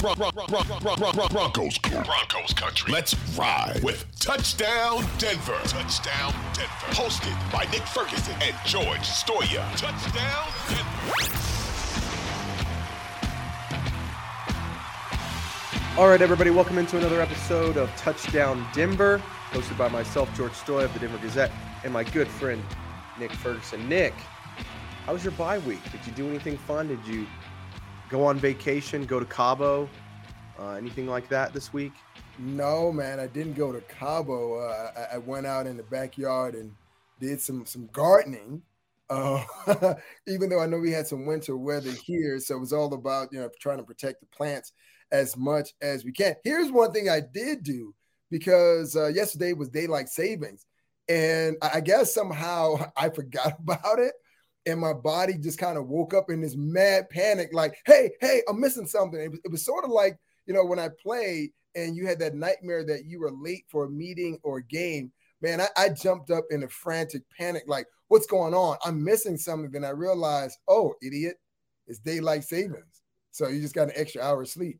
Broncos, Broncos country. Let's ride with Touchdown Denver. Touchdown Denver. Hosted by Nick Ferguson and George Stoia. Touchdown Denver. All right, everybody, welcome into another episode of Touchdown Denver, hosted by myself, George Stoia of the Denver Gazette, and my good friend Nick Ferguson. Nick, how was your bye week? Did you do anything fun? Did you go on vacation, go to Cabo, uh, anything like that this week? No, man, I didn't go to Cabo. Uh, I, I, went out in the backyard and did some some gardening. Uh, even though I know we had some winter weather here, so it was all about you know trying to protect the plants as much as we can. Here's one thing I did do because uh, yesterday was daylight savings, and I guess somehow I forgot about it and my body just kind of woke up in this mad panic like hey hey i'm missing something. It was, it was sort of like you know when i played and you had that nightmare that you were late for a meeting or a game man I, I jumped up in a frantic panic like what's going on? I'm missing something. Then i realized oh idiot it's daylight savings. So you just got an extra hour of sleep.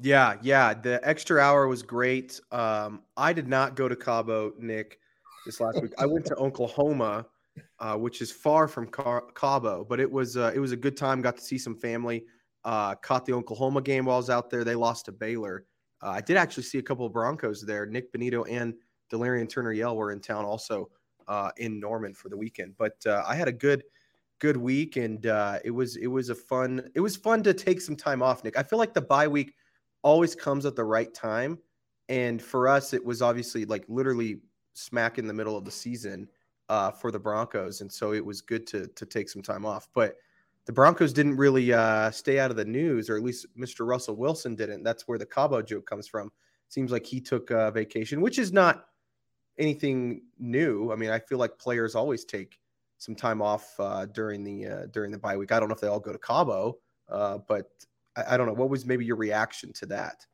Yeah yeah the extra hour was great. Um i did not go to cabo nick this last week. I went to oklahoma uh, which is far from Car- Cabo, but it was uh, it was a good time. Got to see some family. Uh, caught the Oklahoma game while I was out there. They lost to Baylor. Uh, I did actually see a couple of Broncos there. Nick Bonitto and Delarrion Turner Yell were in town also uh, in Norman for the weekend. But uh, I had a good good week, and it was it was a fun it was fun to take some time off. Nick, I feel like the bye week always comes at the right time, and for us, it was obviously like literally smack in the middle of the season uh, for the Broncos, and so it was good to to take some time off. But the Broncos didn't really uh, stay out of the news, or at least Mr. Russell Wilson didn't. That's where the Cabo joke comes from. Seems like he took a vacation, which is not anything new. I mean, I feel like players always take some time off uh, during the uh, during the bye week. I don't know if they all go to Cabo, uh, but I, I, don't know. What was maybe your reaction to that?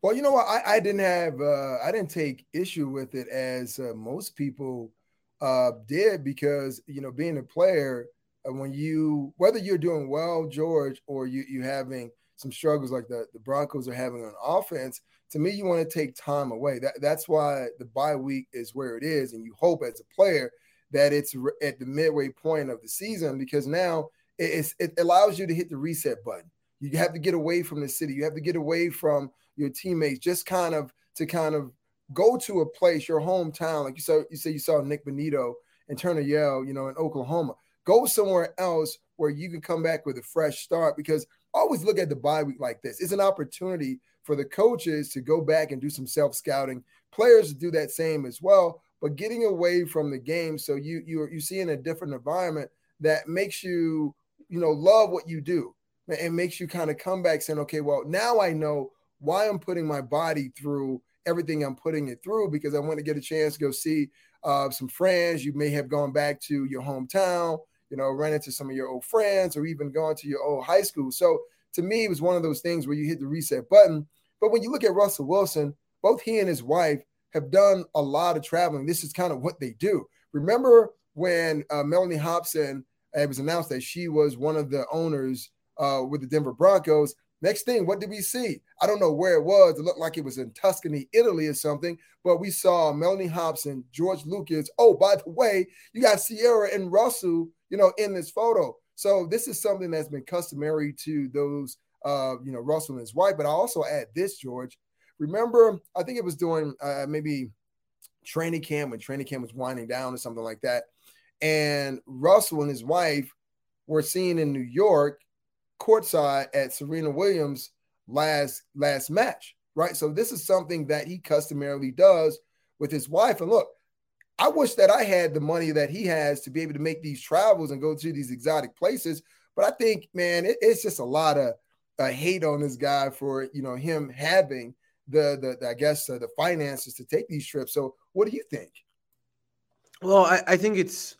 Well, you know what, I, I didn't have uh, I didn't take issue with it as uh, most people uh, did because you know being a player uh, when you whether you're doing well George or you you having some struggles like the, the Broncos are having on offense to me you want to take time away. That that's why the bye week is where it is and you hope as a player that it's at the midway point of the season because now it's, it allows you to hit the reset button. You have to get away from the city. You have to get away from your teammates just kind of to kind of go to a place, your hometown, like you said, you say you saw Nick Bonitto and Turner Yell, you know, in Oklahoma. Go somewhere else where you can come back with a fresh start because always look at the bye week like this. It's an opportunity for the coaches to go back and do some self scouting. Players do that same as well, but getting away from the game so you you you see in a different environment that makes you you know love what you do and makes you kind of come back saying, okay, well now I know why I'm putting my body through everything I'm putting it through because I want to get a chance to go see uh, some friends. You may have gone back to your hometown, you know, run into some of your old friends or even gone to your old high school. So to me, it was one of those things where you hit the reset button. But when you look at Russell Wilson, both he and his wife have done a lot of traveling. This is kind of what they do. Remember when uh, Mellody Hobson, uh, it was announced that she was one of the owners uh, with the Denver Broncos. Next thing, what did we see? I don't know where it was. It looked like it was in Tuscany, Italy, or something. But we saw Mellody Hobson, George Lucas. Oh, by the way, you got Sierra and Russell, you know, in this photo. So this is something that's been customary to those, uh, you know, Russell and his wife. But I also add this, George. Remember, I think it was doing uh, maybe training camp when training camp was winding down or something like that. And Russell and his wife were seen in New York courtside at Serena Williams last last match, right? So this is something that he customarily does with his wife. And look, I wish that I had the money that he has to be able to make these travels and go to these exotic places. But I think, man, it, it's just a lot of uh, hate on this guy for you know him having the the, the I guess uh, the finances to take these trips. So what do you think? Well, I, I think it's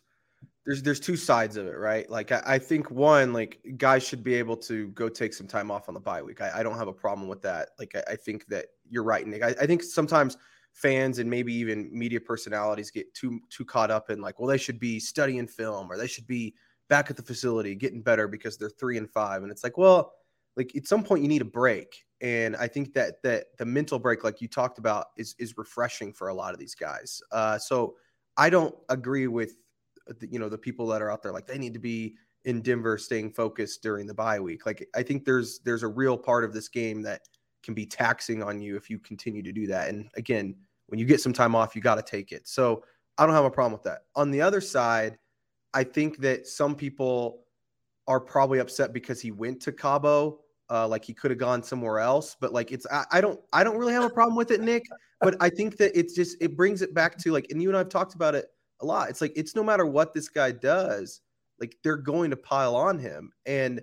there's there's two sides of it, right? Like I, I, think one, like guys should be able to go take some time off on the bye week. I, I don't have a problem with that. Like I, I think that you're right, Nick. I, think sometimes fans and maybe even media personalities get too too caught up in like, well, they should be studying film or they should be back at the facility getting better because they're three and five. And it's like, well, like at some point you need a break. And I think that that the mental break, like you talked about, is is refreshing for a lot of these guys. Uh, so I don't agree with you know the people that are out there like they need to be in Denver staying focused during the bye week. Like I think there's there's a real part of this game that can be taxing on you if you continue to do that. And again, when you get some time off, you got to take it. So I don't have a problem with that. On the other side, I think that some people are probably upset because he went to Cabo. Uh, like he could have gone somewhere else, but like it's I, I don't I don't really have a problem with it, Nick. But I think that it's just it brings it back to like, and you and I've talked about it a lot. It's like it's no matter what this guy does, like they're going to pile on him. And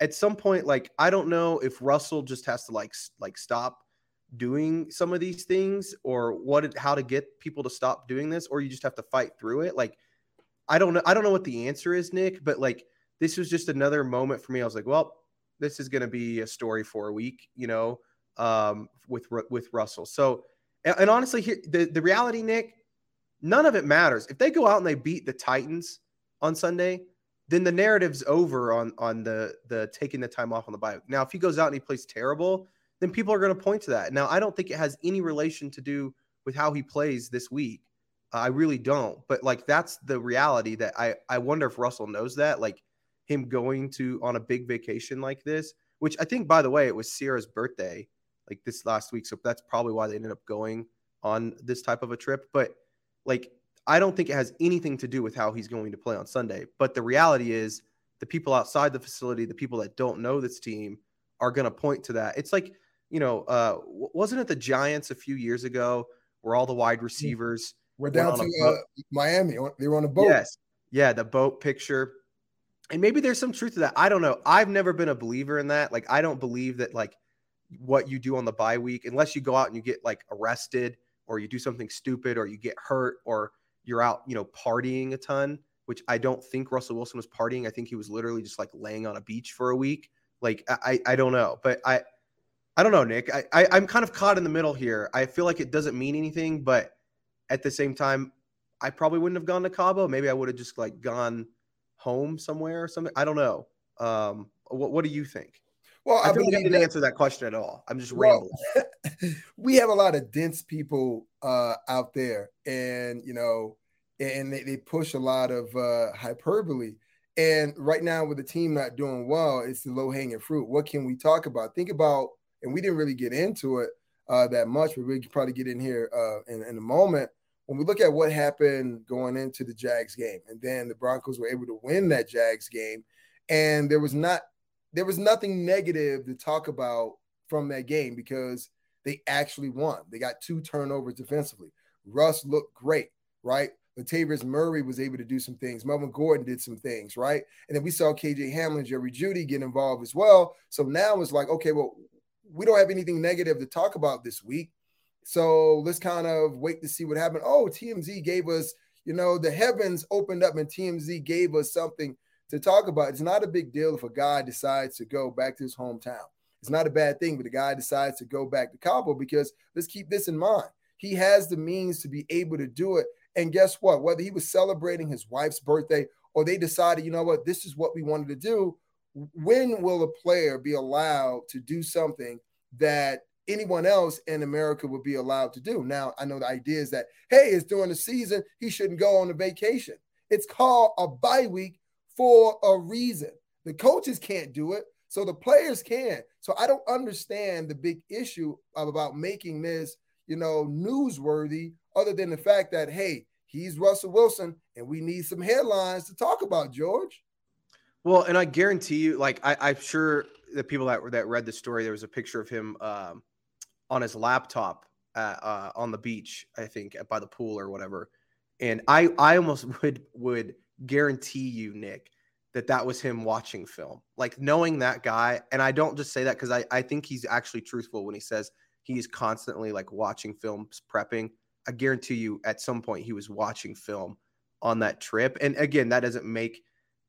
at some point, like I don't know if Russell just has to like like stop doing some of these things or what how to get people to stop doing this, or you just have to fight through it. Like I don't know. I don't know what the answer is, Nick, but like this was just another moment for me. I was like, well, this is going to be a story for a week, you know, um, with with Russell. So, and, honestly, the the reality, Nick, none of it matters. If they go out and they beat the Titans on Sunday, then the narrative's over on on the the taking the time off on the bye. Now, if he goes out and he plays terrible, then people are going to point to that. Now, I don't think it has any relation to do with how he plays this week. I really don't. But like that's the reality that I I wonder if Russell knows that like him going to on a big vacation like this, which I think by the way it was Sierra's birthday like this last week, so that's probably why they ended up going on this type of a trip. But like I don't think it has anything to do with how he's going to play on Sunday. But the reality is the people outside the facility, the people that don't know this team are going to point to that. It's like, you know, uh, wasn't it the Giants a few years ago where all the wide receivers we're down to uh, Miami. They were on a boat. Yes. Yeah, the boat picture. And maybe there's some truth to that. I don't know. I've never been a believer in that. Like, I don't believe that, like, what you do on the bye week, unless you go out and you get like arrested or you do something stupid or you get hurt or you're out, you know, partying a ton, which I don't think Russell Wilson was partying. I think he was literally just like laying on a beach for a week. Like, I, I don't know. But I, I don't know, Nick. I, I, I'm kind of caught in the middle here. I feel like it doesn't mean anything, but at the same time, I probably wouldn't have gone to Cabo. Maybe I would have just like gone home somewhere or something. I don't know. Um, what, what do you think? Well, I, I didn't that, answer that question at all. I'm just well, rambling. we have a lot of dense people uh, out there, and you know, and they, they push a lot of uh, hyperbole. And right now, with the team not doing well, it's the low hanging fruit. What can we talk about? Think about, and we didn't really get into it uh, that much, but we could probably get in here uh, in, in a moment when we look at what happened going into the Jags game, and then the Broncos were able to win that Jags game, and there was not there was nothing negative to talk about from that game because they actually won. They got two turnovers defensively. Russ looked great, right? Latavius Murray was able to do some things. Melvin Gordon did some things, right? And then we saw KJ Hamler, Jerry Jeudy get involved as well. So now it's like, okay, well, we don't have anything negative to talk about this week. So let's kind of wait to see what happened. Oh, TMZ gave us, you know, the heavens opened up and TMZ gave us something to talk about. It's not a big deal if a guy decides to go back to his hometown. It's not a bad thing, but the guy decides to go back to Cabo because let's keep this in mind. He has the means to be able to do it. And guess what? Whether he was celebrating his wife's birthday or they decided, you know what, this is what we wanted to do, when will a player be allowed to do something that anyone else in America would be allowed to do. Now, I know the idea is that, hey, it's during the season, he shouldn't go on a vacation. It's called a bye week for a reason. The coaches can't do it, so the players can. So I don't understand the big issue about making this, you know, newsworthy, other than the fact that, hey, he's Russell Wilson, and we need some headlines to talk about, George. Well, and I guarantee you, like I, am sure the people that that read the story, there was a picture of him um, on his laptop uh, on the beach, I think, by the pool or whatever. And I, I almost would would guarantee you, Nick, that that was him watching film, like knowing that guy. And I don't just say that because I, I think he's actually truthful when he says he's constantly like watching films, prepping. I guarantee you, at some point, he was watching film on that trip. And again, that doesn't make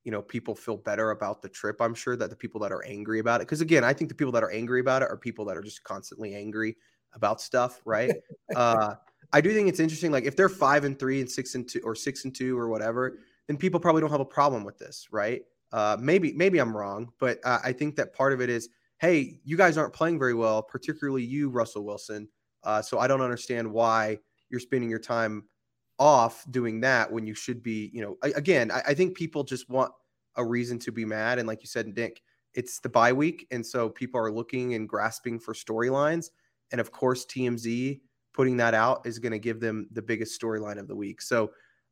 you know people feel better about the trip i'm sure that the people that are angry about it because again i think the people that are angry about it are people that are just constantly angry about stuff right uh i do think it's interesting like if they're five and three and six and two or six and two or whatever then people probably don't have a problem with this right uh maybe maybe i'm wrong but uh, i think that part of it is hey, you guys aren't playing very well, particularly you, Russell Wilson. Uh, so I don't understand why you're spending your time off doing that when you should be, you know, again, I, I think people just want a reason to be mad. And like you said, Nick, it's the bye week. And so people are looking and grasping for storylines. And of course, TMZ putting that out is going to give them the biggest storyline of the week. So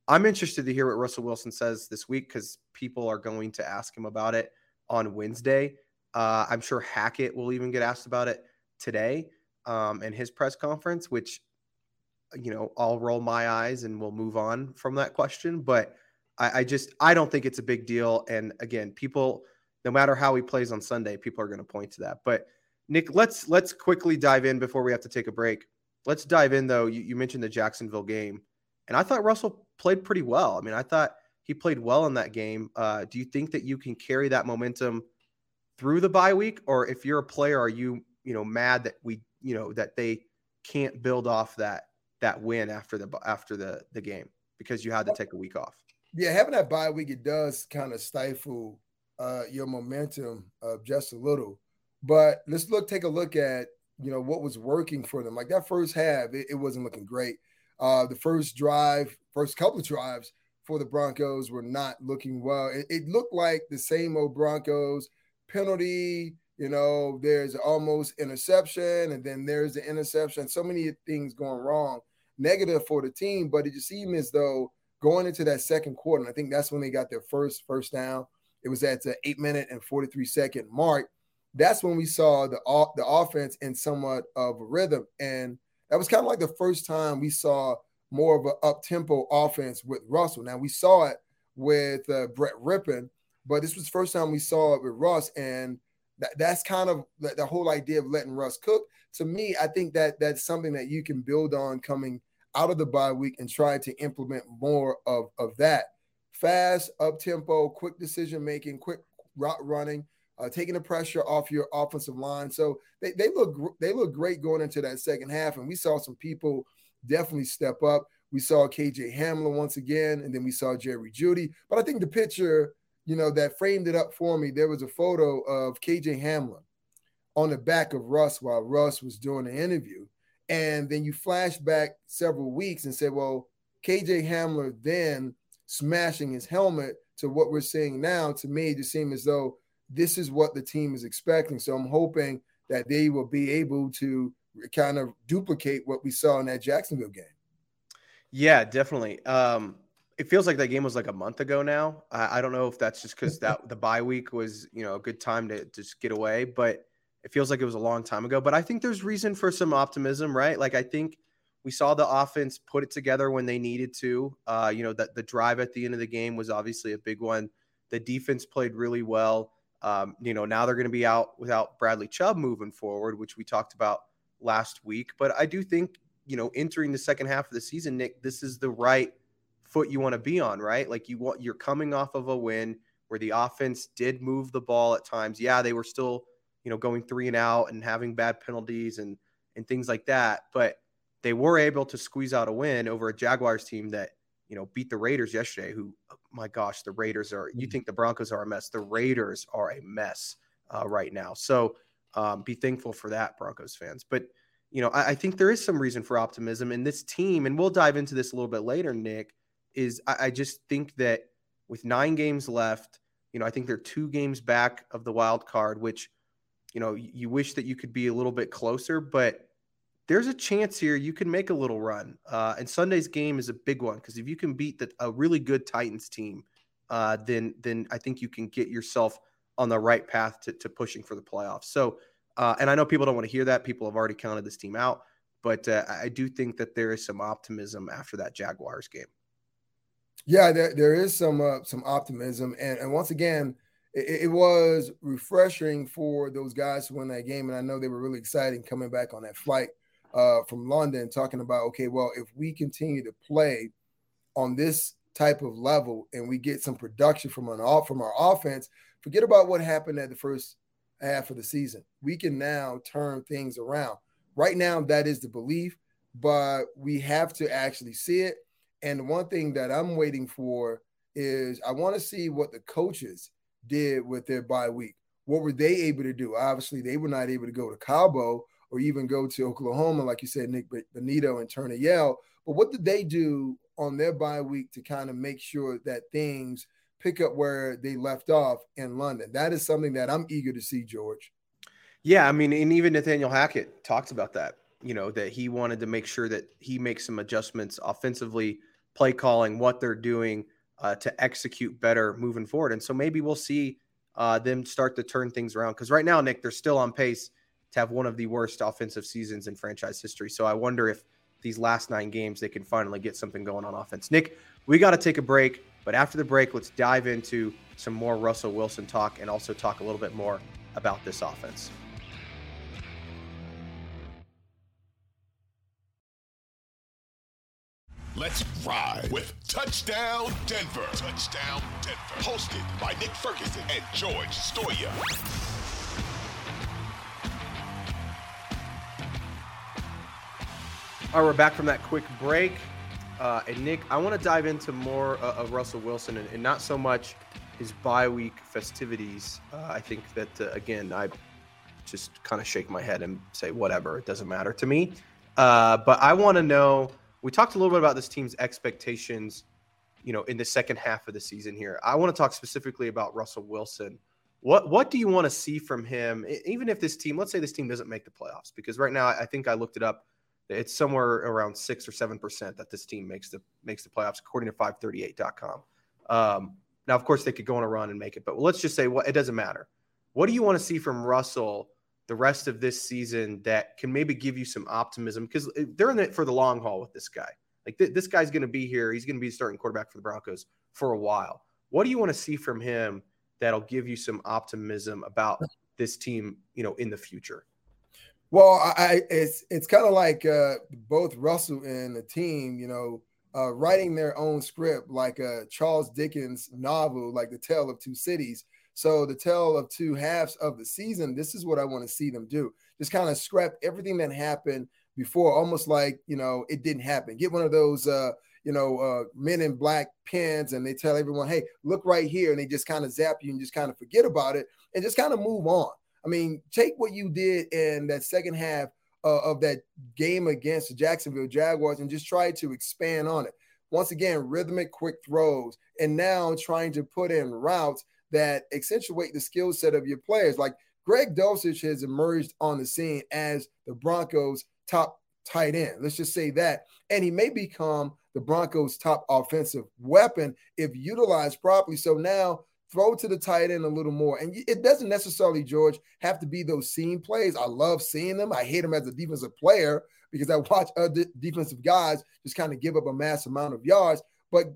I'm interested to hear what Russell Wilson says this week because people are going to ask him about it on Wednesday. Uh, I'm sure Hackett will even get asked about it today um, in his press conference, which, you know, I'll roll my eyes and we'll move on from that question. But I, I just, I don't think it's a big deal. And again, people, no matter how he plays on Sunday, people are going to point to that. But Nick, let's let's quickly dive in before we have to take a break. Let's dive in though. You, you mentioned the Jacksonville game, and I thought Russell played pretty well. I mean, I thought he played well in that game. Uh, do you think that you can carry that momentum through the bye week, or if you're a player, are you you know mad that we you know that they can't build off that that win after the after the the game because you had to take a week off? Yeah, having that bye week it does kind of stifle uh, your momentum uh, just a little. But let's look, take a look at you know what was working for them. Like that first half, it, it wasn't looking great. Uh, the first drive, first couple of drives for the Broncos were not looking well. It, it looked like the same old Broncos penalty. You know, there's almost interception, and then there's the interception. So many things going wrong, negative for the team. But it just seemed as though going into that second quarter, I think that's when they got their first first down. It was at the eight minute and 43 second mark. That's when we saw the, the offense in somewhat of a rhythm. And that was kind of like the first time we saw more of an up tempo offense with Russell. Now we saw it with uh, Brett Rypien, but this was the first time we saw it with Russ. And that, that's kind of the, the whole idea of letting Russ cook. To me, I think that that's something that you can build on coming out of the bye week and try to implement more of, of that fast, up tempo, quick decision making, quick route running, uh, taking the pressure off your offensive line. So they, they look they look great going into that second half, and we saw some people definitely step up. We saw KJ Hamler once again, and then we saw Jerry Jeudy. But I think the picture, you know, that framed it up for me, there was a photo of KJ Hamler on the back of Russ while Russ was doing the interview. And then you flash back several weeks and say, well, KJ Hamler then smashing his helmet to what we're seeing now, to me, it just seems as though this is what the team is expecting. So I'm hoping that they will be able to kind of duplicate what we saw in that Jacksonville game. Yeah, definitely. Um, it feels like that game was like a month ago now. I, I don't know if that's just because that the bye week was, you know, a good time to just get away, but it feels like it was a long time ago. But I think there's reason for some optimism, right? Like I think we saw the offense put it together when they needed to. Uh, you know, that the drive at the end of the game was obviously a big one. The defense played really well. Um, you know, now they're going to be out without Bradley Chubb moving forward, which we talked about last week. But I do think, you know, entering the second half of the season, Nick, this is the right foot you want to be on, right? Like you want you're coming off of a win where the offense did move the ball at times. Yeah, they were still, you know, going three and out and having bad penalties and and things like that. But they were able to squeeze out a win over a Jaguars team that you know beat the Raiders yesterday. Who, oh my gosh, the Raiders are. You mm-hmm. think the Broncos are a mess? The Raiders are a mess uh, right now. So um, be thankful for that, Broncos fans. But you know, I, I, think there is some reason for optimism in this team, and we'll dive into this a little bit later. Nick is I, I just think that with nine games left, you know, I think they're two games back of the wild card, which you know you wish that you could be a little bit closer, but there's a chance here you can make a little run. Uh, and Sunday's game is a big one because if you can beat the, a really good Titans team, uh, then then I think you can get yourself on the right path to, to pushing for the playoffs. So, uh, and I know people don't want to hear that. People have already counted this team out, but uh, I do think that there is some optimism after that Jaguars game. Yeah, there, there is some uh, some optimism, and and once again, it, it, was refreshing for those guys who won that game, and I know they were really excited coming back on that flight uh, from London talking about, okay, well, if we continue to play on this type of level and we get some production from an off from our offense, forget about what happened at the first half of the season. We can now turn things around. Right now, that is the belief, but we have to actually see it. And one thing that I'm waiting for is I want to see what the coaches did with their bye week. what were they able to do? Obviously, they were not able to go to Cabo or even go to Oklahoma, like you said, Nick Bonitto and Turner Yell. But what did they do on their bye week to kind of make sure that things pick up where they left off in London? That is something that I'm eager to see, George. Yeah, I mean, and even Nathaniel Hackett talks about that. You know that he wanted to make sure that he makes some adjustments offensively, play calling, what they're doing uh, to execute better moving forward. And so maybe we'll see uh, them start to turn things around because right now, Nick, they're still on pace to have one of the worst offensive seasons in franchise history. So I wonder if these last nine games they can finally get something going on offense. Nick, we got to take a break, but after the break, let's dive into some more Russell Wilson talk and also talk a little bit more about this offense. Let's ride with Touchdown Denver. Touchdown Denver. Hosted by Nick Ferguson and George Stoia. All right, we're back from that quick break. Uh, and Nick, I want to dive into more uh, of Russell Wilson and, and, not so much his bye week festivities. Uh, I think that, uh, again, I just kind of shake my head and say, whatever, it doesn't matter to me. Uh, but I want to know we talked a little bit about this team's expectations, you know, in the second half of the season here. I want to talk specifically about Russell Wilson. What what do you want to see from him, even if this team, let's say this team doesn't make the playoffs? Because right now, I think I looked it up it's somewhere around six or seven percent that this team makes the makes the playoffs, according to 538.com. Um, now, of course, they could go on a run and make it, but let's just say well, it doesn't matter. What do you want to see from Russell the rest of this season that can maybe give you some optimism? Because they're in it for the long haul with this guy. Like th- this guy's going to be here. He's going to be starting quarterback for the Broncos for a while. What do you want to see from him that'll give you some optimism about this team, you know, in the future? Well, I, it's it's kind of like uh, both Russell and the team, you know, uh, writing their own script like a Charles Dickens novel, like The Tale of Two Cities. So the tale of two halves of the season, this is what I want to see them do. Just kind of scrap everything that happened before, almost like you know it didn't happen. Get one of those uh, you know uh, men in black pens, and they tell everyone, "Hey, look right here," and they just kind of zap you and just kind of forget about it and just kind of move on. I mean, take what you did in that second half uh, of that game against the Jacksonville Jaguars and just try to expand on it. Once again, rhythmic, quick throws, and now trying to put in routes that accentuate the skill set of your players. Like Greg Dulcich has emerged on the scene as the Broncos' top tight end. Let's just say that. And he may become the Broncos' top offensive weapon if utilized properly. So now throw to the tight end a little more. And it doesn't necessarily, George, have to be those seam plays. I love seeing them. I hate them as a defensive player because I watch other defensive guys just kind of give up a mass amount of yards. But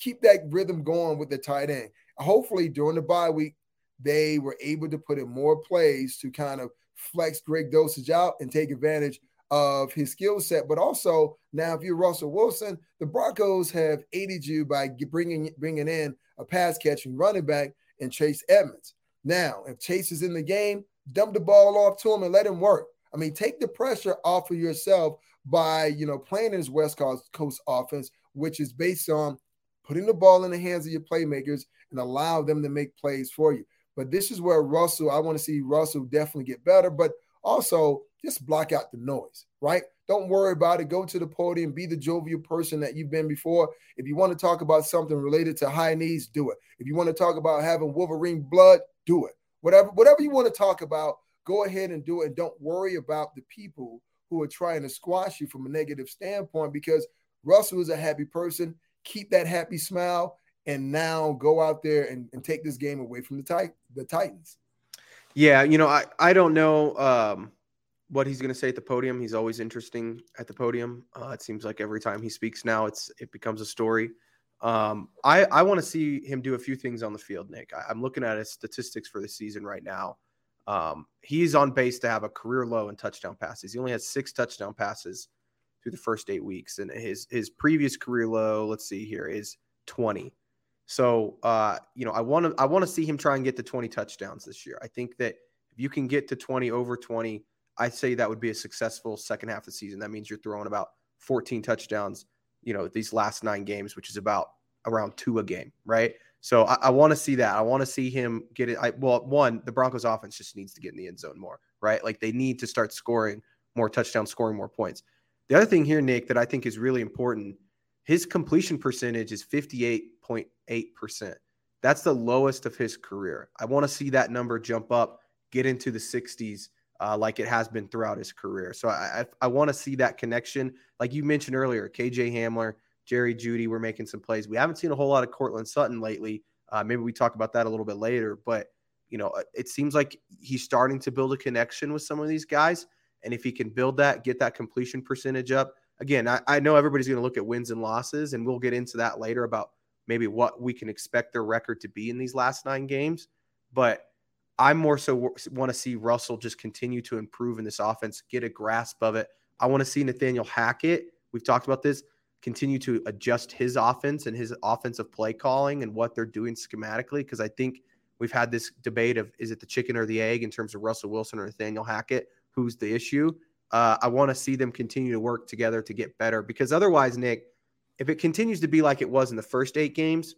keep that rhythm going with the tight end. Hopefully, during the bye week, they were able to put in more plays to kind of flex Greg Dulcich out and take advantage of his skill set. But also, now if you're Russell Wilson, the Broncos have aided you by bringing bringing in a pass catching running back and Chase Edmonds. Now, if Chase is in the game, dump the ball off to him and let him work. I mean, take the pressure off of yourself by you know playing in his West Coast, Coast offense, which is based on putting the ball in the hands of your playmakers and allow them to make plays for you. But this is where Russell, I want to see Russell definitely get better, but also just block out the noise, right? Don't worry about it. Go to the podium, be the jovial person that you've been before. If you want to talk about something related to high knees, do it. If you want to talk about having Wolverine blood, do it. Whatever, whatever you want to talk about, go ahead and do it. And don't worry about the people who are trying to squash you from a negative standpoint because Russell is a happy person. Keep that happy smile and now go out there and, and take this game away from the, tit- the Titans. Yeah, you know, I, I don't know. Um, what he's going to say at the podium. He's always interesting at the podium. Uh, it seems like every time he speaks now, it's it becomes a story. Um, I I want to see him do a few things on the field, Nick. I, am looking at his statistics for the season right now. Um, he's on base to have a career low in touchdown passes. He only has six touchdown passes through the first eight weeks, and his his previous career low, let's see here, is 20. So, uh, you know, I want to I want to see him try and get to 20 touchdowns this year. I think that if you can get to 20 over 20 I say that would be a successful second half of the season. That means you're throwing about 14 touchdowns, you know, these last nine games, which is about around two a game, right? So I, I want to see that. I want to see him get it. I, well, one, the Broncos offense just needs to get in the end zone more, right? Like they need to start scoring more touchdowns, scoring more points. The other thing here, Nick, that I think is really important, his completion percentage is 58.8%. That's the lowest of his career. I want to see that number jump up, get into the 60s, uh, like it has been throughout his career. So I, I, I want to see that connection. Like you mentioned earlier, KJ Hamler, Jerry Jeudy were making some plays. We haven't seen a whole lot of Courtland Sutton lately. Uh, maybe we talk about that a little bit later, but you know, it seems like he's starting to build a connection with some of these guys. And if he can build that, get that completion percentage up. Again, I, I know everybody's going to look at wins and losses, and we'll get into that later about maybe what we can expect their record to be in these last nine games. But I more so want to see Russell just continue to improve in this offense, get a grasp of it. I want to see Nathaniel Hackett. We've talked about this continue to adjust his offense and his offensive play calling and what they're doing schematically. Because I think we've had this debate of is it the chicken or the egg in terms of Russell Wilson or Nathaniel Hackett? Who's the issue? Uh, I want to see them continue to work together to get better because otherwise, Nick, if it continues to be like it was in the first eight games,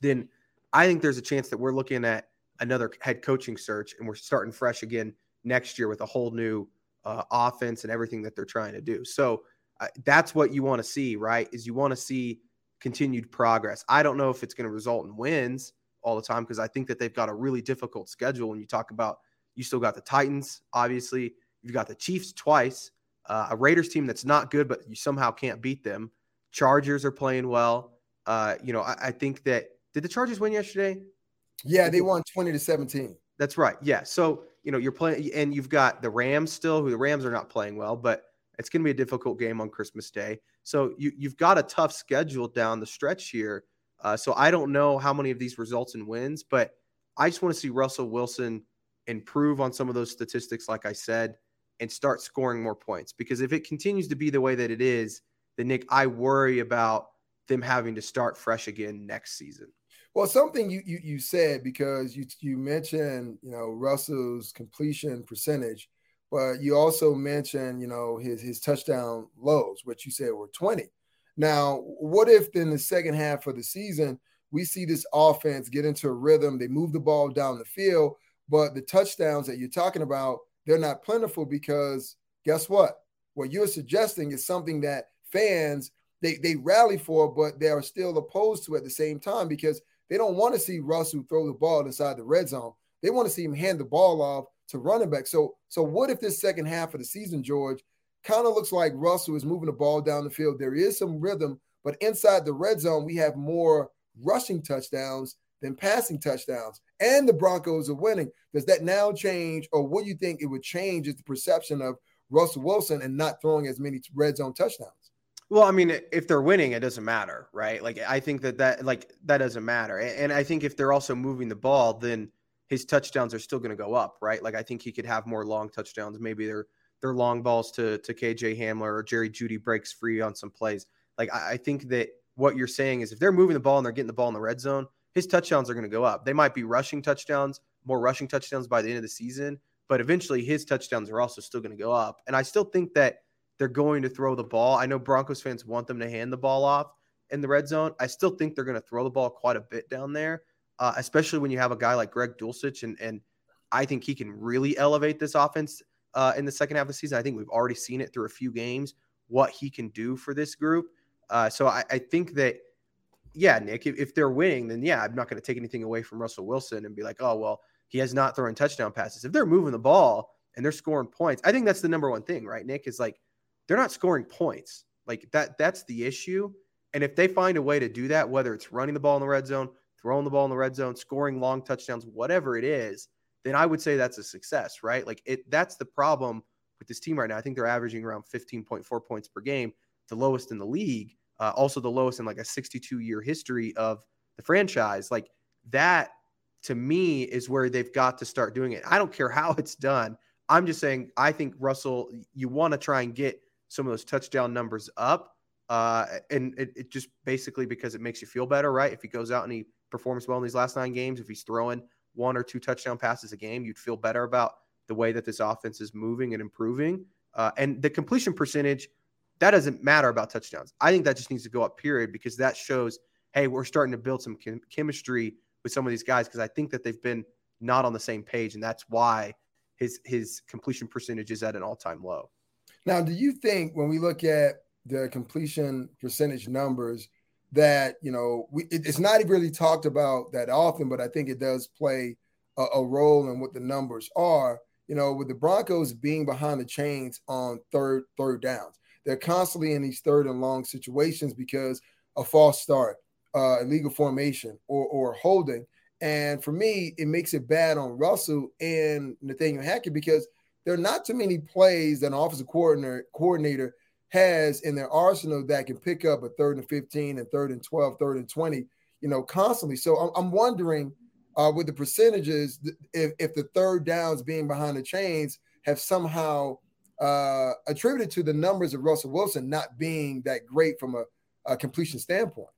then I think there's a chance that we're looking at another head coaching search and we're starting fresh again next year with a whole new uh, offense and everything that they're trying to do. So that's what you want to see, right? Is you want to see continued progress. I don't know if it's going to result in wins all the time because I think that they've got a really difficult schedule. When you talk about, you still got the Titans, obviously, you've got the Chiefs twice, uh, a Raiders team that's not good, but you somehow can't beat them. Chargers are playing well. Uh, you know, I, I think that did the Chargers win yesterday? Yeah, they won 20 to 17. That's right. Yeah. So, you know, you're playing and you've got the Rams still, who the Rams are not playing well, but it's going to be a difficult game on Christmas Day. So you, you've got a tough schedule down the stretch here. Uh, so I don't know how many of these results in wins, but I just want to see Russell Wilson improve on some of those statistics, like I said, and start scoring more points. Because if it continues to be the way that it is, then Nick, I worry about them having to start fresh again next season. Well, something you you, you said because you you mentioned you know Russell's completion percentage but you also mentioned, you know, his his touchdown lows, which you said were 20. Now, what if in the second half of the season we see this offense get into a rhythm, they move the ball down the field, but the touchdowns that you're talking about, they're not plentiful because guess what? What you're suggesting is something that fans they they rally for, but they are still opposed to at the same time because they don't want to see Russell throw the ball inside the red zone. They want to see him hand the ball off to running back. So, so what if this second half of the season, George, kind of looks like Russell is moving the ball down the field? There is some rhythm, but inside the red zone, we have more rushing touchdowns than passing touchdowns, and the Broncos are winning. Does that now change, or what do you think it would change? Is the perception of Russell Wilson and not throwing as many red zone touchdowns? Well, I mean, if they're winning, it doesn't matter, right? Like, I think that that like that doesn't matter, and I think if they're also moving the ball, then his touchdowns are still going to go up, right? Like I think he could have more long touchdowns. Maybe they're they're long balls to to KJ Hamler or Jerry Jeudy breaks free on some plays. Like I, I think that what you're saying is if they're moving the ball and they're getting the ball in the red zone, his touchdowns are going to go up. They might be rushing touchdowns, more rushing touchdowns by the end of the season, but eventually his touchdowns are also still going to go up. And I still think that they're going to throw the ball. I know Broncos fans want them to hand the ball off in the red zone. I still think they're going to throw the ball quite a bit down there uh, especially when you have a guy like Greg Dulcich, and and I think he can really elevate this offense uh, in the second half of the season. I think we've already seen it through a few games what he can do for this group. Uh, so I, I, think that, yeah, Nick, if, if they're winning, then yeah, I'm not going to take anything away from Russell Wilson and be like, oh well, he has not thrown touchdown passes. If they're moving the ball and they're scoring points, I think that's the number one thing, right, Nick? Is like they're not scoring points. Like that, that's the issue. And if they find a way to do that, whether it's running the ball in the red zone, throwing the ball in the red zone, scoring long touchdowns, whatever it is, then I would say that's a success, right? Like it that's the problem with this team right now. I think they're averaging around 15.4 points per game, the lowest in the league, uh, also the lowest in like a 62 year history of the franchise. Like that to me is where they've got to start doing it. I don't care how it's done. I'm just saying I think Russell, you want to try and get some of those touchdown numbers up. Uh, and it, it just basically because it makes you feel better, right? If he goes out and he performs well in these last nine games, if he's throwing one or two touchdown passes a game, you'd feel better about the way that this offense is moving and improving. Uh, and the completion percentage, that doesn't matter about touchdowns. I think that just needs to go up, period, because that shows, hey, we're starting to build some chem- chemistry with some of these guys because I think that they've been not on the same page, and that's why his his completion percentage is at an all time low. Now, do you think when we look at the completion percentage numbers that you know we, it, it's not really talked about that often, but I think it does play a, a role in what the numbers are. You know, with the Broncos being behind the chains on third third downs, they're constantly in these third and long situations because a false start, uh, illegal formation, or or holding. And for me, it makes it bad on Russell and Nathaniel Hackett because there are not too many plays that an offensive coordinator coordinator has in their arsenal that can pick up a third and 15 and third and 12, third and 20, you know, constantly. So I'm, I'm wondering uh, with the percentages, if, if the third downs being behind the chains have somehow uh, attributed to the numbers of Russell Wilson not being that great from a, a completion standpoint.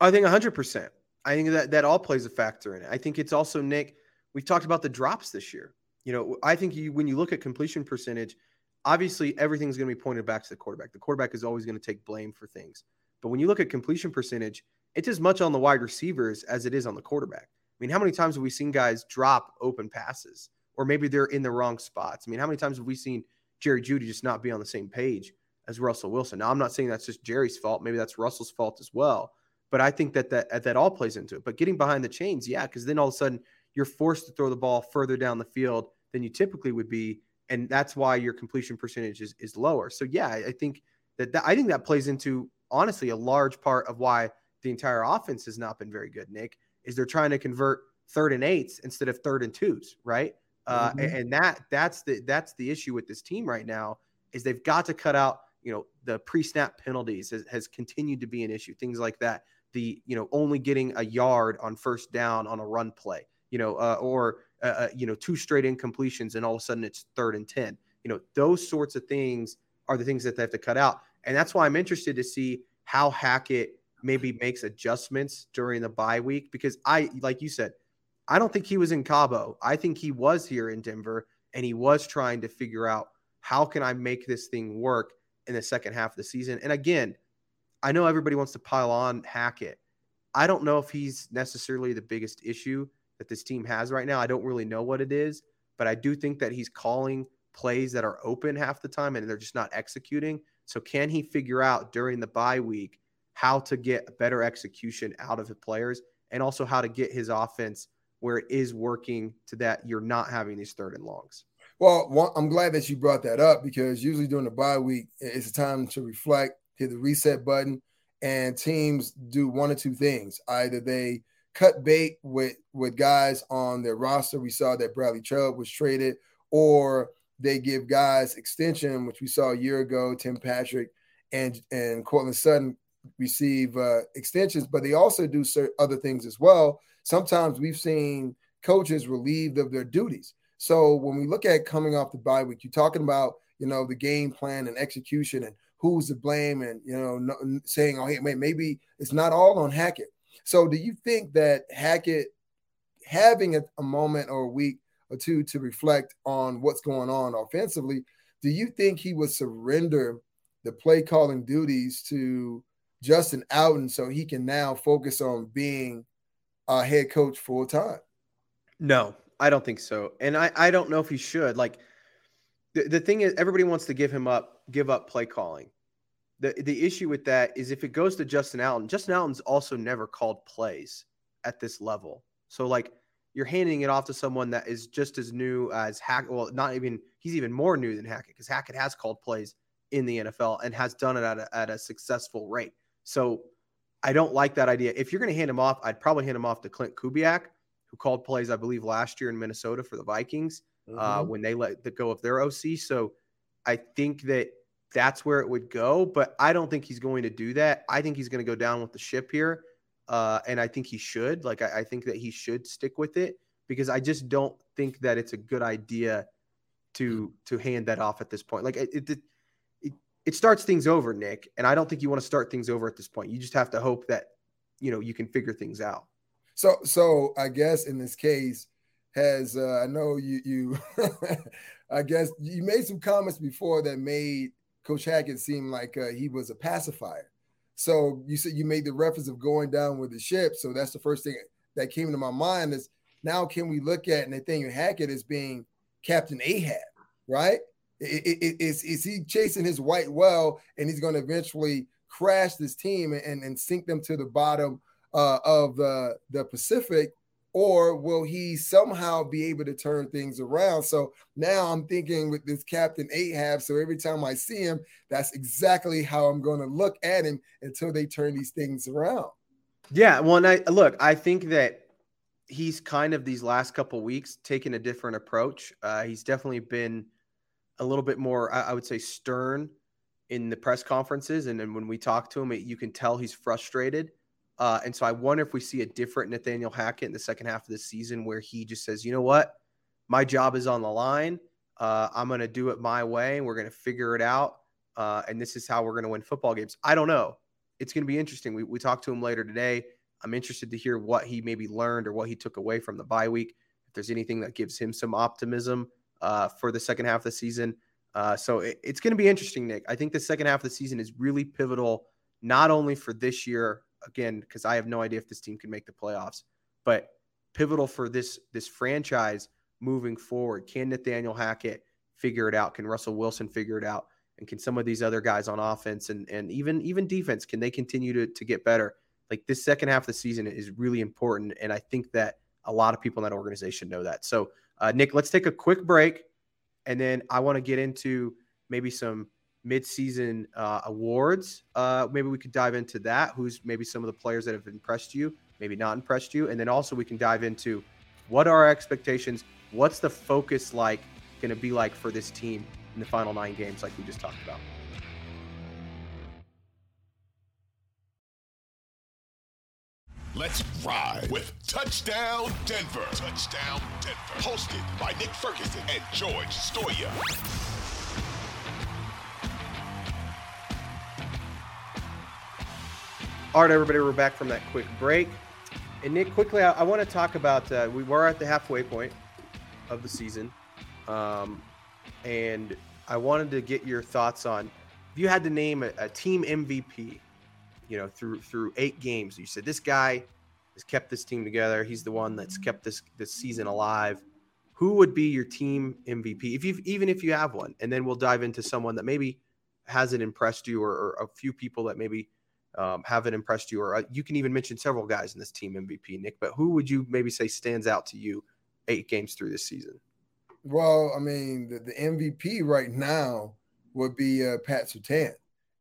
I think 100%. I think that that all plays a factor in it. I think it's also Nick. We've talked about the drops this year. You know, I think you when you look at completion percentage, obviously everything's going to be pointed back to the quarterback. The quarterback is always going to take blame for things. But when you look at completion percentage, it's as much on the wide receivers as it is on the quarterback. I mean, how many times have we seen guys drop open passes or maybe they're in the wrong spots? I mean, how many times have we seen Jerry Jeudy just not be on the same page as Russell Wilson? Now, I'm not saying that's just Jerry's fault. Maybe that's Russell's fault as well. But I think that that, that all plays into it. But getting behind the chains, yeah, because then all of a sudden you're forced to throw the ball further down the field than you typically would be and that's why your completion percentage is, is lower. So yeah, I think that, that I think that plays into honestly a large part of why the entire offense has not been very good. Nick is they're trying to convert third and eights instead of third and twos, right? Uh, mm-hmm. and, and that that's the that's the issue with this team right now is they've got to cut out you know the pre-snap penalties has, has continued to be an issue things like that the you know only getting a yard on first down on a run play you know uh, or uh, uh, you know, two straight incompletions and all of a sudden it's third and 10. You know, those sorts of things are the things that they have to cut out. And that's why I'm interested to see how Hackett maybe makes adjustments during the bye week because I, like you said, I don't think he was in Cabo. I think he was here in Denver and he was trying to figure out how can I make this thing work in the second half of the season. And again, I know everybody wants to pile on Hackett. I don't know if he's necessarily the biggest issue that this team has right now. I don't really know what it is, but I do think that he's calling plays that are open half the time and they're just not executing. So can he figure out during the bye week how to get better execution out of the players and also how to get his offense where it is working to that you're not having these third and longs? Well, I'm glad that you brought that up because usually during the bye week, it's a time to reflect, hit the reset button, and teams do one or two things. Either they cut bait with with guys on their roster. We saw that Bradley Chubb was traded, or they give guys extension, which we saw a year ago. Tim Patrick and and Courtland Sutton receive uh, extensions, but they also do certain other things as well. Sometimes we've seen coaches relieved of their duties. So when we look at coming off the bye week, you're talking about you know the game plan and execution and who's to blame, and you know no, saying, oh hey, maybe it's not all on Hackett. So, do you think that Hackett having a, a moment or a week or two to reflect on what's going on offensively, do you think he would surrender the play calling duties to Justin Outten so he can now focus on being a head coach full time? No, I don't think so. And I, I don't know if he should. Like the, the thing is everybody wants to give him up, give up play calling the the issue with that is if it goes to Justin Outten, Justin Outten's also never called plays at this level. So like you're handing it off to someone that is just as new as Hackett. Well, not even he's even more new than Hackett because Hackett has called plays in the NFL and has done it at a, at a successful rate. So I don't like that idea. If you're going to hand him off, I'd probably hand him off to Klint Kubiak, who called plays, I believe, last year in Minnesota for the Vikings uh, mm-hmm. uh, when they let the go of their OC. So I think that that's where it would go. But I don't think he's going to do that. I think he's going to go down with the ship here. Uh, and I think he should. Like, I, I, think that he should stick with it because I just don't think that it's a good idea to to hand that off at this point. Like, it, it, it, it starts things over, Nick. And I don't think you want to start things over at this point. You just have to hope that, you know, you can figure things out. So, so I guess in this case, has uh, I know you you I guess you made some comments before that made Coach Hackett seemed like uh, he was a pacifier. So you said you made the reference of going down with the ship. So that's the first thing that came to my mind is now can we look at Nathaniel Hackett as being Captain Ahab, right? Is, is he chasing his white well and he's going to eventually crash this team and, and sink them to the bottom uh, of the, the Pacific? Or will he somehow be able to turn things around? So now I'm thinking with this Captain Ahab. So every time I see him, that's exactly how I'm going to look at him until they turn these things around. Yeah. Well, and I look, I think that he's kind of these last couple weeks taken a different approach. Uh, he's definitely been a little bit more, I, I, would say, stern in the press conferences, and then when we talk to him, it, you can tell he's frustrated. Uh, and so I wonder if we see a different Nathaniel Hackett in the second half of the season, where he just says, "You know what, my job is on the line. Uh, I'm going to do it my way, we're going to figure it out. Uh, and this is how we're going to win football games." I don't know. It's going to be interesting. We we talked to him later today I'm interested to hear what he maybe learned or what he took away from the bye week. If there's anything that gives him some optimism uh, for the second half of the season. Uh, so it, it's going to be interesting, Nick. I think the second half of the season is really pivotal, not only for this year, again, because I have no idea if this team can make the playoffs, but pivotal for this this franchise moving forward. Can Nathaniel Hackett figure it out? Can Russell Wilson figure it out? And can some of these other guys on offense and and even even defense can they continue to to get better? like this second half of the season is really important. And I think that a lot of people in that organization know that. So, uh, Nick, let's take a quick break. And then I want to get into maybe some midseason uh, awards. Uh, maybe we could dive into that. Who's maybe some of the players that have impressed you, maybe not impressed you. And then also we can dive into what are our expectations? What's the focus like going to be like for this team in the final nine games, like we just talked about? Let's ride with Touchdown Denver. Touchdown Denver. Hosted by Nick Ferguson and George Stoia. All right, everybody, we're back from that quick break. And Nick, quickly, I, I want to talk about uh, we were at the halfway point of the season. Um, and I wanted to get your thoughts on if you had to name a, a team MVP you know, through through eight games. You said this guy has kept this team together. He's the one that's kept this this season alive. Who would be your team MVP if you even if you have one? And then we'll dive into someone that maybe hasn't impressed you, or, or a few people that maybe um, haven't impressed you, or uh, you can even mention several guys in this team MVP, Nick. But who would you maybe say stands out to you eight games through this season? Well, I mean, the, the MVP right now would be uh, Pat Surtain.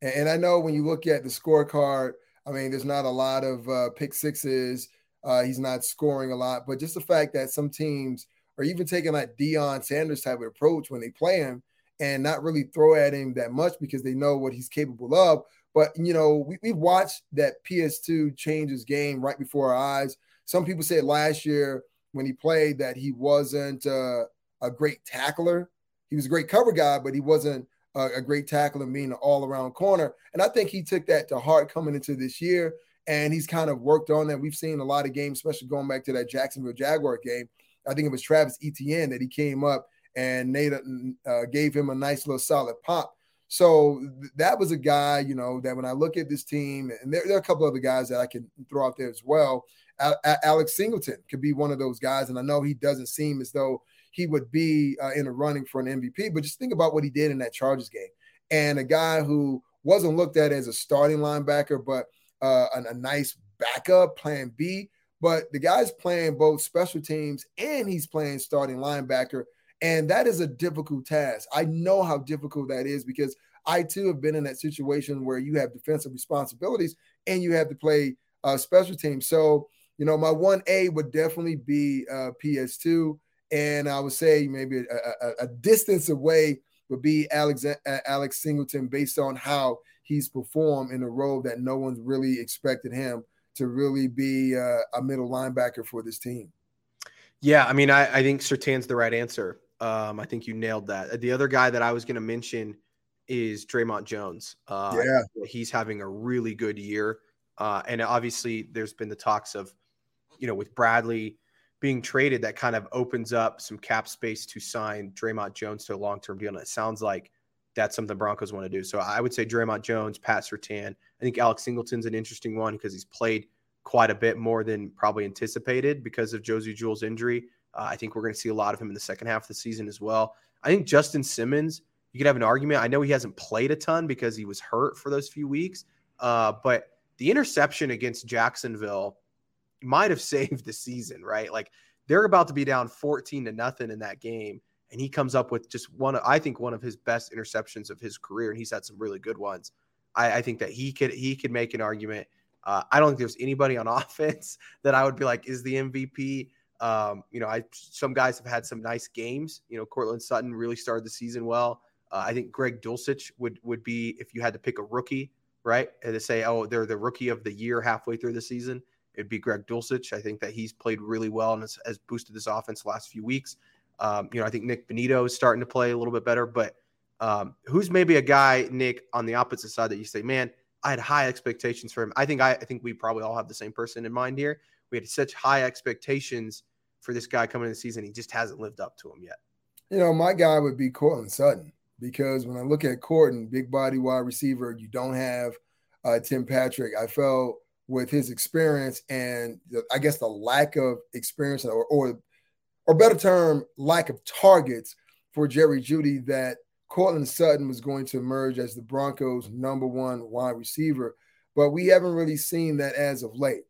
And, and, I know when you look at the scorecard, I mean, there's not a lot of uh, pick sixes. Uh, he's not scoring a lot, but just the fact that some teams are even taking like Deion Sanders type of approach when they play him and not really throw at him that much because they know what he's capable of. But you know, we, we watched that PS2 change his game right before our eyes. Some people said last year when he played that he wasn't uh, a great tackler. He was a great cover guy, but he wasn't a, a great tackler, being an all around corner. And I think he took that to heart coming into this year. And he's kind of worked on that. We've seen a lot of games, especially going back to that Jacksonville Jaguar game. I think it was Travis Etienne that he came up and Nate uh, gave him a nice little solid pop. So that was a guy, you know, that when I look at this team, and there, there are a couple other guys that I can throw out there as well. Alex Singleton could be one of those guys, and I know he doesn't seem as though he would be uh, in a running for an MVP. But just think about what he did in that Chargers game. And a guy who wasn't looked at as a starting linebacker, but uh, a, a nice backup, plan B. But the guy's playing both special teams and he's playing starting linebacker. And that is a difficult task. I know how difficult that is because I too have been in that situation where you have defensive responsibilities and you have to play uh, special teams. So, you know, my 1A would definitely be uh, PS2 and I would say maybe a, a, a distance away would be Alex Alex Singleton based on how he's performed in a role that no one's really expected him to really be uh, a middle linebacker for this team. Yeah, I mean, I, I think Surtain's the right answer. Um, I think you nailed that. The other guy that I was going to mention is Dre'Mont Jones. Uh, yeah, he's having a really good year, uh, and obviously there's been the talks of, you know, with Bradley being traded that kind of opens up some cap space to sign Dre'Mont Jones to a long term deal. And it sounds like that's something Broncos want to do. So I would say Dre'Mont Jones, Pat Surtain. I think Alex Singleton's an interesting one because he's played quite a bit more than probably anticipated because of Josey Jewell's injury. Uh, I think we're going to see a lot of him in the second half of the season as well. I think Justin Simmons, you could have an argument. I know he hasn't played a ton because he was hurt for those few weeks, uh, but the interception against Jacksonville might have saved the season, right? Like they're about to be down 14 to nothing in that game. And he comes up with just one, I think, one of his best interceptions of his career, and he's had some really good ones. I, I think that he could he could make an argument. Uh, I don't think there's anybody on offense that I would be like is the MVP. Um, you know, I some guys have had some nice games. You know, Courtland Sutton really started the season well. Uh, I think Greg Dulcich would would be if you had to pick a rookie, right? And to say, oh, they're the rookie of the year halfway through the season, it'd be Greg Dulcich. I think that he's played really well and has, has boosted this offense the last few weeks. Um, you know, I think Nik Bonitto is starting to play a little bit better, but um, who's maybe a guy, Nick, on the opposite side that you say, man, I had high expectations for him. I think I, I think we probably all have the same person in mind here. We had such high expectations for this guy coming in the season. He just hasn't lived up to them yet. You know, my guy would be Courtland Sutton because when I look at Courtland, big body wide receiver, you don't have uh, Tim Patrick. I felt with his experience and the, I guess the lack of experience or, or or better term, lack of targets for Jerry Jeudy that Courtland Sutton was going to emerge as the Broncos' number one wide receiver. But we haven't really seen that as of late.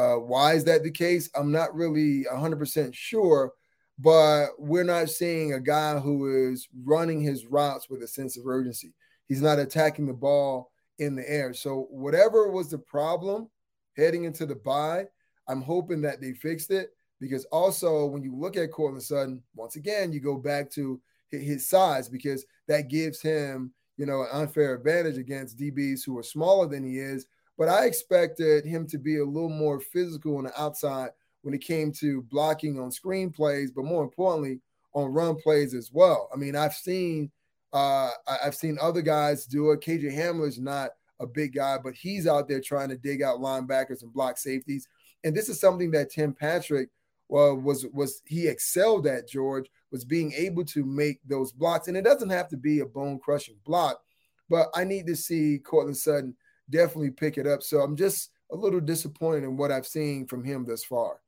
Uh, why is that the case? I'm not really 100% sure, but we're not seeing a guy who is running his routes with a sense of urgency. He's not attacking the ball in the air. So, whatever was the problem heading into the bye, I'm hoping that they fixed it because also when you look at Courtland Sutton, once again, you go back to his size because that gives him, you know, an unfair advantage against DBs who are smaller than he is. But I expected him to be a little more physical on the outside when it came to blocking on screen plays, but more importantly, on run plays as well. I mean, I've seen uh, I've seen other guys do it. KJ Hamler's not a big guy, but he's out there trying to dig out linebackers and block safeties. And this is something that Tim Patrick well, was was he excelled at George was being able to make those blocks, and it doesn't have to be a bone crushing block, but I need to see Courtland Sutton definitely pick it up. So I'm just a little disappointed in what I've seen from him thus far.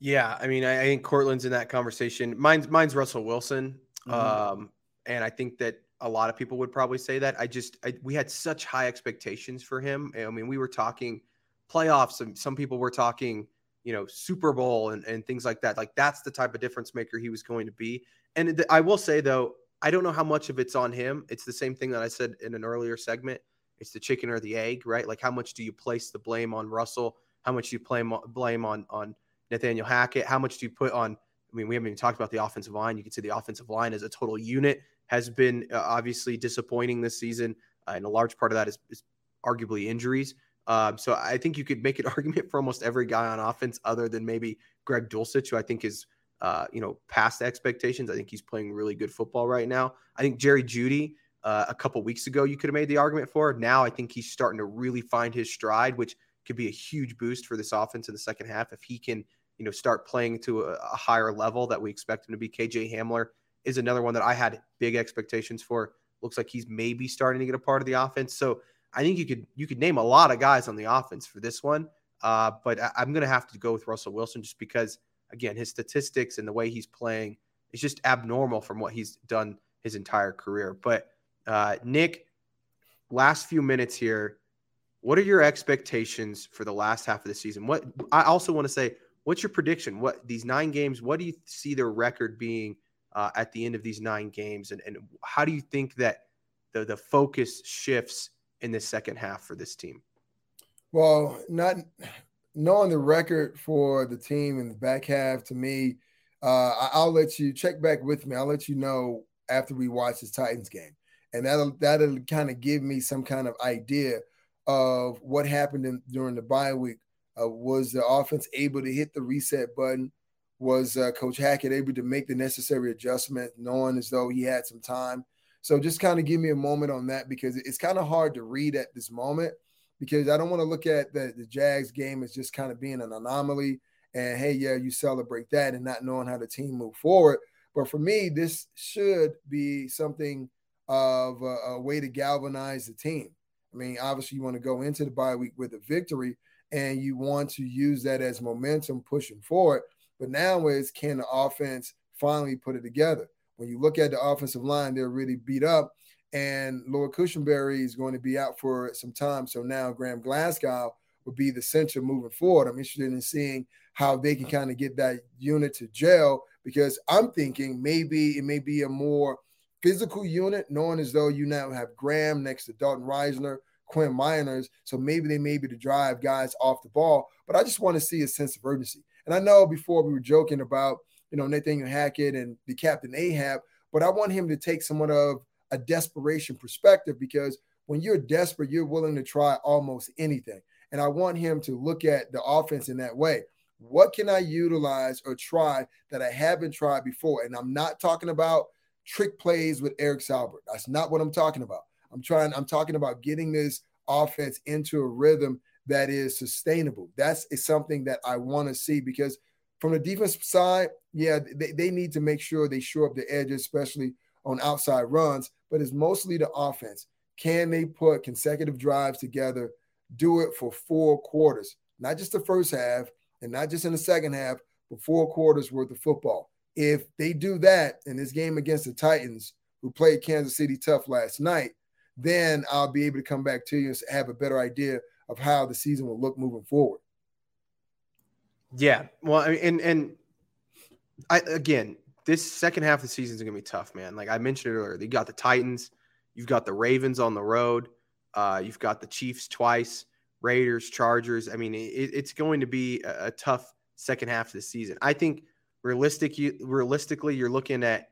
Yeah, I mean, I, I think Courtland's in that conversation. Mine's mine's Russell Wilson, mm-hmm. um, and I think that a lot of people would probably say that. I just I, we had such high expectations for him. I mean, we were talking playoffs, and some people were talking you know, Super Bowl and, and things like that. Like that's the type of difference maker he was going to be. And I will say though, I don't know how much of it's on him. It's the same thing that I said in an earlier segment. It's the chicken or the egg, right? Like how much do you place the blame on Russell? How much do you blame blame on on Nathaniel Hackett? How much do you put on? I mean, we haven't even talked about the offensive line. You can see the offensive line as a total unit has been uh, obviously disappointing this season, uh, and a large part of that is, is arguably injuries. Um, so I think you could make an argument for almost every guy on offense, other than maybe Greg Dulcich, who I think is, uh, you know, past expectations. I think he's playing really good football right now. I think Jerry Jeudy, uh, a couple weeks ago, you could have made the argument for. Now I think he's starting to really find his stride, which could be a huge boost for this offense in the second half if he can, you know, start playing to a, a higher level that we expect him to be. KJ Hamler is another one that I had big expectations for. Looks like he's maybe starting to get a part of the offense. So I think you could you could name a lot of guys on the offense for this one, uh, but I, am going to have to go with Russell Wilson just because again his statistics and the way he's playing is just abnormal from what he's done his entire career. But uh, Nick, last few minutes here, what are your expectations for the last half of the season? What I also want to say, what's your prediction? What these nine games? What do you see their record being uh, at the end of these nine games, and and how do you think that the the focus shifts? in the second half for this team? Well, not knowing the record for the team in the back half to me, uh, I'll let you check back with me. I'll let you know after we watch this Titans game, and that'll that'll kind of give me some kind of idea of what happened in, during the bye week. Uh, was the offense able to hit the reset button? Was uh, Coach Hackett able to make the necessary adjustment, knowing as though he had some time? So just kind of give me a moment on that because it's kind of hard to read at this moment because I don't want to look at the, the Jags game as just kind of being an anomaly and hey, yeah, you celebrate that and not knowing how the team move forward. But for me, this should be something of a, a way to galvanize the team. I mean, obviously, you want to go into the bye week with a victory, and you want to use that as momentum pushing forward. But now is can the offense finally put it together? When you look at the offensive line, they're really beat up, and Lloyd Cushenberry is going to be out for some time. So now Graham Glasgow will be the center moving forward. I'm interested in seeing how they can kind of get that unit to gel because I'm thinking maybe it may be a more physical unit, knowing as though you now have Graham next to Dalton Risner, Quinn Meinerz. So maybe they may be to drive guys off the ball. But I just want to see a sense of urgency. And I know before we were joking about, you know, Nathaniel Hackett and the captain Ahab, but I want him to take somewhat of a desperation perspective because when you're desperate, you're willing to try almost anything. And I want him to look at the offense in that way. What can I utilize or try that I haven't tried before? And I'm not talking about trick plays with Eric Saubert. That's not what I'm talking about. I'm trying, I'm talking about getting this offense into a rhythm that is sustainable. That's is something that I want to see because from the defensive side, yeah, they, they need to make sure they shore up the edges, especially on outside runs, but it's mostly the offense. Can they put consecutive drives together, do it for four quarters, not just the first half and not just in the second half, but four quarters worth of football? If they do that in this game against the Titans, who played Kansas City tough last night, then I'll be able to come back to you and have a better idea of how the season will look moving forward. Yeah, well, and and I again, this second half of the season is going to be tough, man. Like I mentioned earlier, you got the Titans, you've got the Ravens on the road, uh, you've got the Chiefs twice, Raiders, Chargers. I mean, it, it's going to be a, a, tough second half of the season. I think realistic, realistically, you're looking at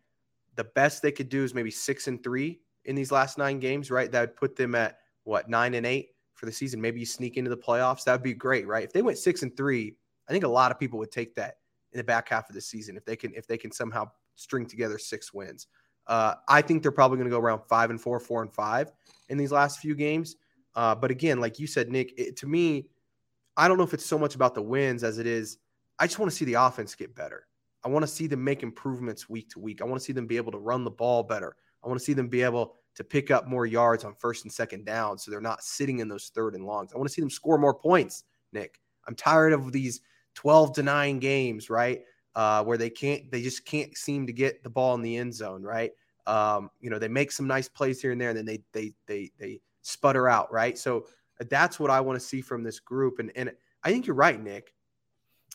the best they could do is maybe six and three in these last nine games, right? That would put them at what nine and eight for the season. Maybe you sneak into the playoffs. That would be great, right? If they went six and three, I think a lot of people would take that in the back half of the season if they can if they can somehow string together six wins. Uh, I think they're probably going to go around five and four, four and five in these last few games. Uh, but again, like you said, Nick, it, to me, I don't know if it's so much about the wins as it is. I just want to see the offense get better. I want to see them make improvements week to week. I want to see them be able to run the ball better. I want to see them be able to pick up more yards on first and second down so they're not sitting in those third and longs. I want to see them score more points, Nick. I'm tired of these 12 to 9 games, right? Uh, where they can't, they just can't seem to get the ball in the end zone, right? Um, you know, they make some nice plays here and there, and then they they they they sputter out, right? So that's what I want to see from this group. And and I think you're right, Nick.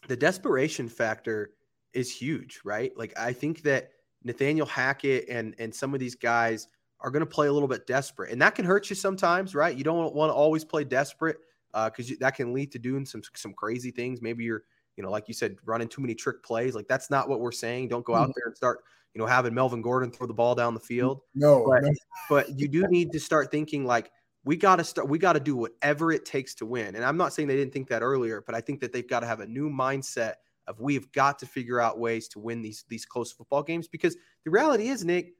The desperation factor is huge, right? Like I think that Nathaniel Hackett and and some of these guys are going to play a little bit desperate, and that can hurt you sometimes, right? You don't want to always play desperate because uh, that can lead to doing some some crazy things. Maybe you're, you know, like you said, running too many trick plays. Like that's not what we're saying. Don't go out mm-hmm. there and start, you know, having Melvin Gordon throw the ball down the field. No, but, no. but you do need to start thinking like we got to start. We got to do whatever it takes to win. And I'm not saying they didn't think that earlier, but I think that they've got to have a new mindset of we've got to figure out ways to win these these close football games because the reality is, Nick,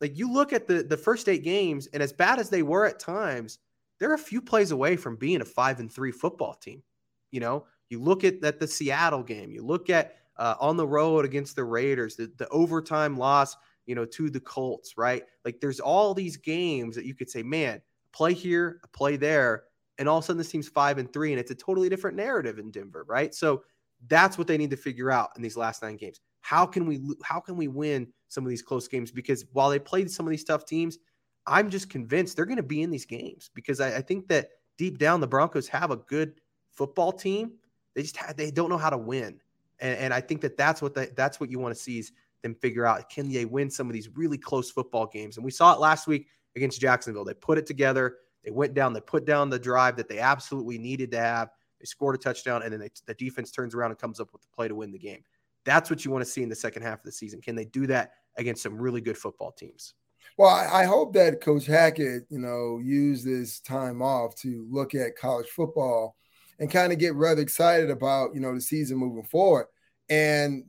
like you look at the the first eight games, and as bad as they were at times, they're a few plays away from being a five and three football team. You know, you look at, at the Seattle game, you look at uh, on the road against the Raiders, the, the overtime loss, you know, to the Colts, right? Like there's all these games that you could say, man, play here, play there, and all of a sudden this team's five and three, and it's a totally different narrative in Denver, right? So that's what they need to figure out in these last nine games. How can we how can we win some of these close games? Because while they played some of these tough teams, I'm just convinced they're going to be in these games because I, I, think that deep down the Broncos have a good football team. They just have, they don't know how to win, and, and I think that that's what that's what you want to see is them figure out can they win some of these really close football games. And we saw it last week against Jacksonville. They put it together. They went down. They put down the drive that they absolutely needed to have. They scored a touchdown, and then they, the defense turns around and comes up with the play to win the game. That's what you want to see in the second half of the season. Can they do that against some really good football teams? Well, I, hope that Coach Hackett, you know, used this time off to look at college football and kind of get rather excited about, you know, the season moving forward. And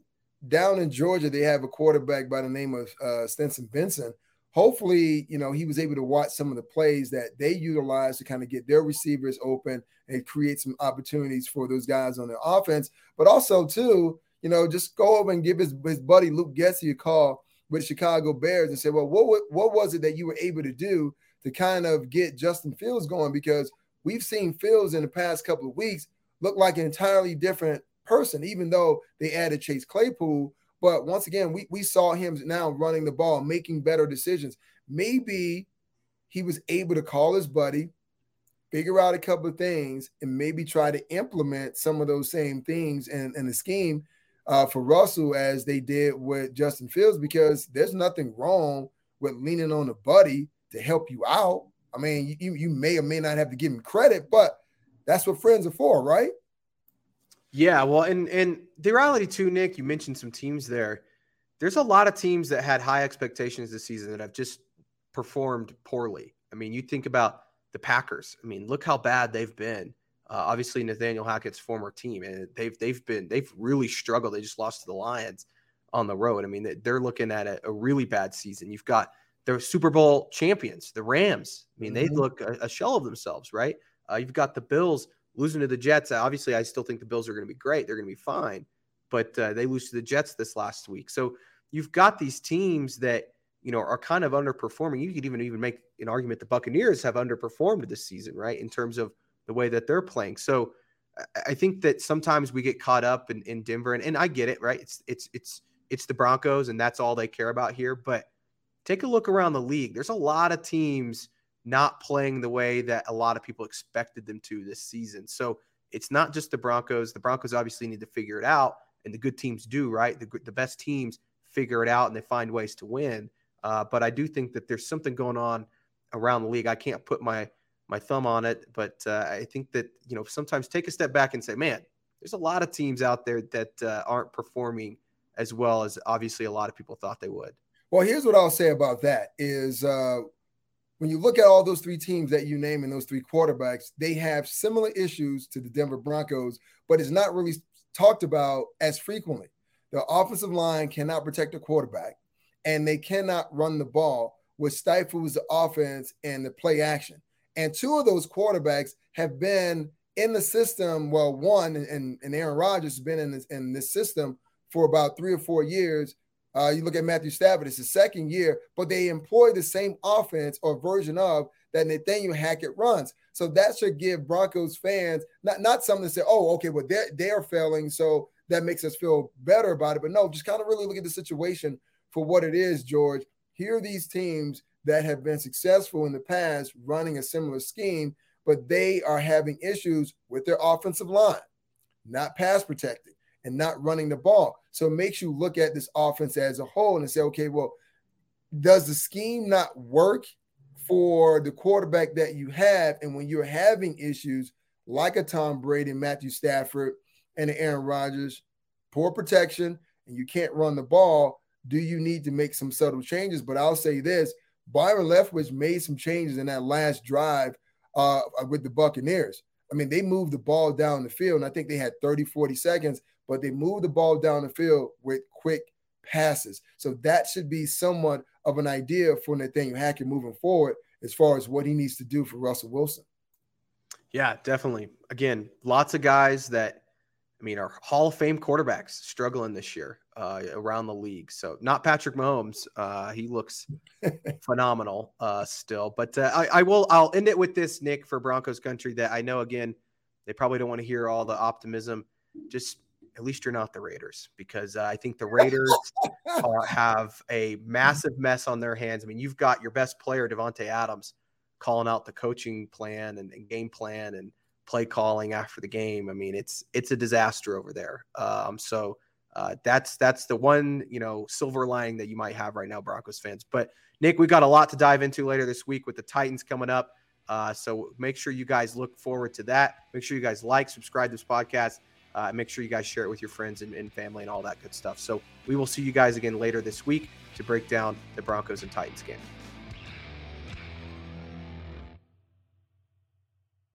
down in Georgia, they have a quarterback by the name of uh, Stetson Bennett, hopefully, you know, he was able to watch some of the plays that they utilize to kind of get their receivers open and create some opportunities for those guys on the offense. But also, too, you know, just go over and give his, his buddy Luke Getsy a call with Chicago Bears and say, well, what what was it that you were able to do to kind of get Justin Fields going? Because we've seen Fields in the past couple of weeks look like an entirely different person, even though they added Chase Claypool. But once again, we, we saw him now running the ball, making better decisions. Maybe he was able to call his buddy, figure out a couple of things, and maybe try to implement some of those same things in, in the scheme uh, for Russell as they did with Justin Fields, because there's nothing wrong with leaning on a buddy to help you out. I mean, you, you may or may not have to give him credit, but that's what friends are for, right? Yeah, well, and and the reality too, Nick, you mentioned some teams there. There's a lot of teams that had high expectations this season that have just performed poorly. I mean, you think about the Packers. I mean, look how bad they've been. Uh, obviously, Nathaniel Hackett's former team, and they've they've been they've really struggled. They just lost to the Lions on the road. I mean, they're looking at a, a really bad season. You've got the Super Bowl champions, the Rams. I mean, mm-hmm. they look a, a, shell of themselves, right? Uh, you've got the Bills losing to the Jets. Obviously, I still think the Bills are going to be great. They're going to be fine, but uh, they lose to the Jets this last week. So you've got these teams that you know are kind of underperforming. You could even even make an argument the Buccaneers have underperformed this season, right, in terms of the way that they're playing. So I think that sometimes we get caught up in, in Denver, and, and I get it, right? It's it's it's it's the Broncos, and that's all they care about here. But take a look around the league. There's a lot of teams not playing the way that a lot of people expected them to this season. So it's not just the Broncos. The Broncos obviously need to figure it out, and the good teams do, right? The, the best teams figure it out and they find ways to win. Uh, but I do think that there's something going on around the league. I can't put my my thumb on it, but uh, I think that you know sometimes take a step back and say, man, there's a lot of teams out there that uh, aren't performing as well as obviously a lot of people thought they would. Well, here's what I'll say about that: is uh, when you look at all those three teams that you name and those three quarterbacks, they have similar issues to the Denver Broncos, but it's not really talked about as frequently. The offensive line cannot protect the quarterback, and they cannot run the ball, which stifles the offense and the play action. And two of those quarterbacks have been in the system. Well, one and, and Aaron Rodgers has been in this, in this system for about three or four years uh, you look at Matthew Stafford, it's his second year, but they employ the same offense or version of that Nathaniel Hackett runs. So that should give Broncos fans not, not something to say, oh, okay, well, they're, they're failing. So that makes us feel better about it. But no, just kind of really look at the situation for what it is, George. Here are these teams that have been successful in the past running a similar scheme, but they are having issues with their offensive line, not pass protected and not running the ball. So it makes you look at this offense as a whole and say, okay, well, does the scheme not work for the quarterback that you have? And when you're having issues like a Tom Brady, Matthew Stafford, and Aaron Rodgers, poor protection, and you can't run the ball, do you need to make some subtle changes? But I'll say this Byron Leftwich made some changes in that last drive uh, with the Buccaneers. I mean, they moved the ball down the field, and I think they had 30, 40 seconds but they move the ball down the field with quick passes. So that should be somewhat of an idea for Nathaniel Hackett moving forward as far as what he needs to do for Russell Wilson. Yeah, definitely. Again, lots of guys that I mean are Hall of Fame quarterbacks struggling this year uh, around the league. So not Patrick Mahomes. Uh, he looks phenomenal uh, still. But uh, I, I will. I'll end it with this, Nick, for Broncos country. That I know again, they probably don't want to hear all the optimism. Just at least you're not the Raiders because uh, I think the Raiders are, have a massive mess on their hands. I mean, you've got your best player, Davante Adams, calling out the coaching plan and, and, game plan and play calling after the game. I mean, it's it's a disaster over there. Um, so uh, that's that's the one you know silver lining that you might have right now, Broncos fans. But Nick, we've got a lot to dive into later this week with the Titans coming up. Uh, so make sure you guys look forward to that. Make sure you guys like, subscribe to this podcast. Uh, make sure you guys share it with your friends and, and family and all that good stuff. So we will see you guys again later this week to break down the Broncos and Titans game.